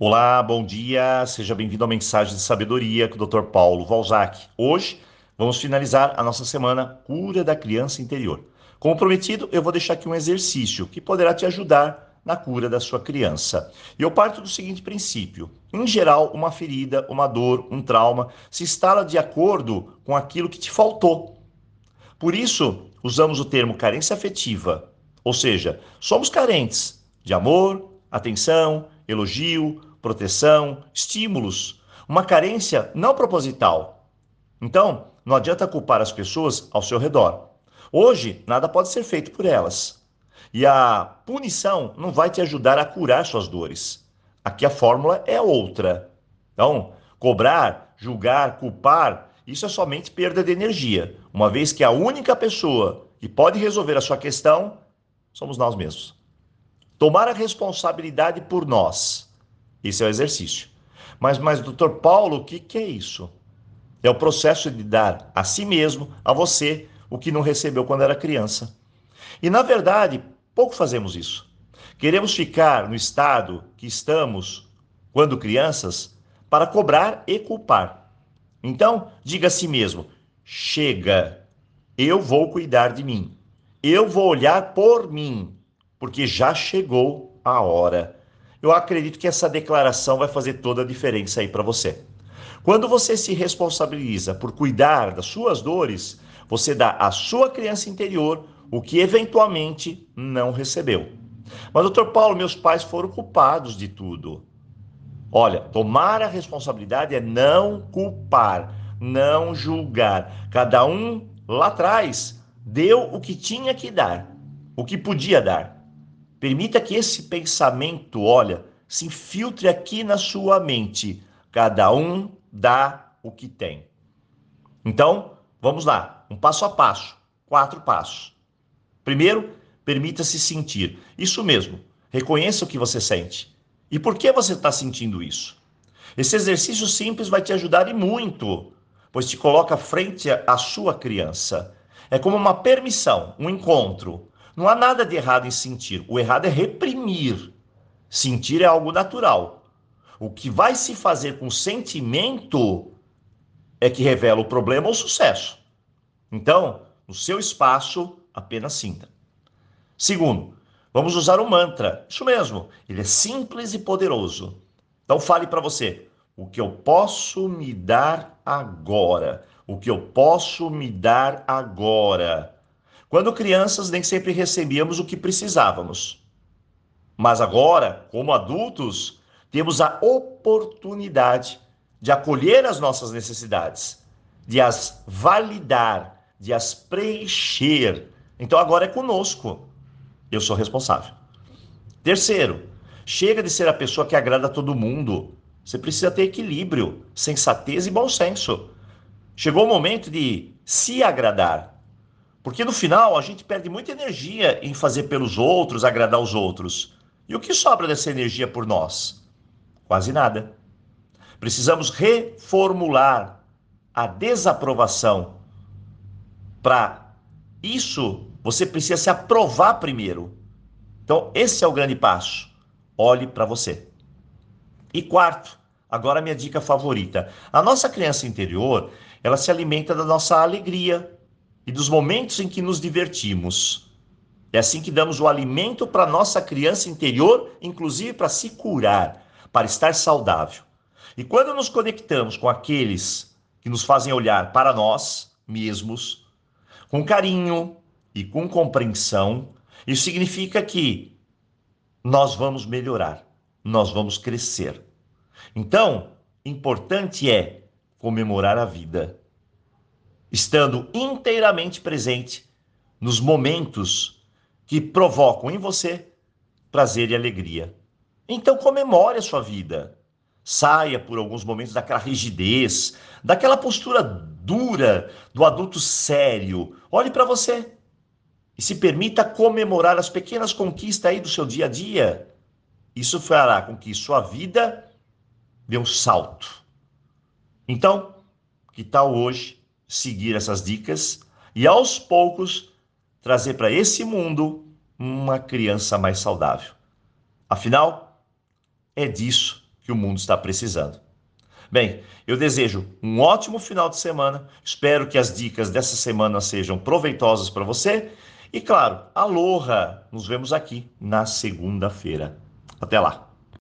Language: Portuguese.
Olá, bom dia, seja bem-vindo à Mensagem de Sabedoria com o Dr. Paulo Valzac. Hoje vamos finalizar a nossa semana Cura da Criança Interior. Como prometido, eu vou deixar aqui um exercício que poderá te ajudar na cura da sua criança. E eu parto do seguinte princípio: em geral, uma ferida, uma dor, um trauma se instala de acordo com aquilo que te faltou. Por isso, usamos o termo carência afetiva, ou seja, somos carentes de amor, atenção, elogio, proteção, estímulos, uma carência não proposital. Então, não adianta culpar as pessoas ao seu redor. Hoje, nada pode ser feito por elas. E a punição não vai te ajudar a curar suas dores. Aqui a fórmula é outra. Então, cobrar, julgar, culpar, isso é somente perda de energia, uma vez que a única pessoa que pode resolver a sua questão somos nós mesmos. Tomar a responsabilidade por nós isso é o exercício. Mas, mas doutor Paulo, o que, que é isso? É o processo de dar a si mesmo, a você, o que não recebeu quando era criança. E, na verdade, pouco fazemos isso. Queremos ficar no estado que estamos quando crianças para cobrar e culpar. Então, diga a si mesmo: chega, eu vou cuidar de mim. Eu vou olhar por mim, porque já chegou a hora. Eu acredito que essa declaração vai fazer toda a diferença aí para você. Quando você se responsabiliza por cuidar das suas dores, você dá à sua criança interior o que eventualmente não recebeu. Mas, doutor Paulo, meus pais foram culpados de tudo. Olha, tomar a responsabilidade é não culpar, não julgar. Cada um lá atrás deu o que tinha que dar, o que podia dar. Permita que esse pensamento, olha, se infiltre aqui na sua mente. Cada um dá o que tem. Então, vamos lá, um passo a passo, quatro passos. Primeiro, permita-se sentir. Isso mesmo, reconheça o que você sente. E por que você está sentindo isso? Esse exercício simples vai te ajudar e muito, pois te coloca frente à sua criança. É como uma permissão, um encontro, não há nada de errado em sentir. O errado é reprimir. Sentir é algo natural. O que vai se fazer com sentimento é que revela o problema ou o sucesso. Então, no seu espaço, apenas sinta. Segundo, vamos usar o mantra. Isso mesmo, ele é simples e poderoso. Então fale para você: o que eu posso me dar agora? O que eu posso me dar agora? Quando crianças, nem sempre recebíamos o que precisávamos. Mas agora, como adultos, temos a oportunidade de acolher as nossas necessidades, de as validar, de as preencher. Então agora é conosco. Eu sou responsável. Terceiro, chega de ser a pessoa que agrada todo mundo. Você precisa ter equilíbrio, sensatez e bom senso. Chegou o momento de se agradar, porque no final a gente perde muita energia em fazer pelos outros, agradar os outros. E o que sobra dessa energia por nós? Quase nada. Precisamos reformular a desaprovação. Para isso, você precisa se aprovar primeiro. Então, esse é o grande passo. Olhe para você. E quarto, agora minha dica favorita. A nossa criança interior, ela se alimenta da nossa alegria, e dos momentos em que nos divertimos. É assim que damos o alimento para nossa criança interior, inclusive para se curar, para estar saudável. E quando nos conectamos com aqueles que nos fazem olhar para nós mesmos, com carinho e com compreensão, isso significa que nós vamos melhorar, nós vamos crescer. Então, importante é comemorar a vida estando inteiramente presente nos momentos que provocam em você prazer e alegria. Então comemore a sua vida. Saia por alguns momentos daquela rigidez, daquela postura dura do adulto sério. Olhe para você e se permita comemorar as pequenas conquistas aí do seu dia a dia. Isso fará com que sua vida dê um salto. Então, que tal hoje seguir essas dicas e aos poucos trazer para esse mundo uma criança mais saudável. Afinal, é disso que o mundo está precisando. Bem, eu desejo um ótimo final de semana. Espero que as dicas dessa semana sejam proveitosas para você. E claro, aloha! Nos vemos aqui na segunda-feira. Até lá!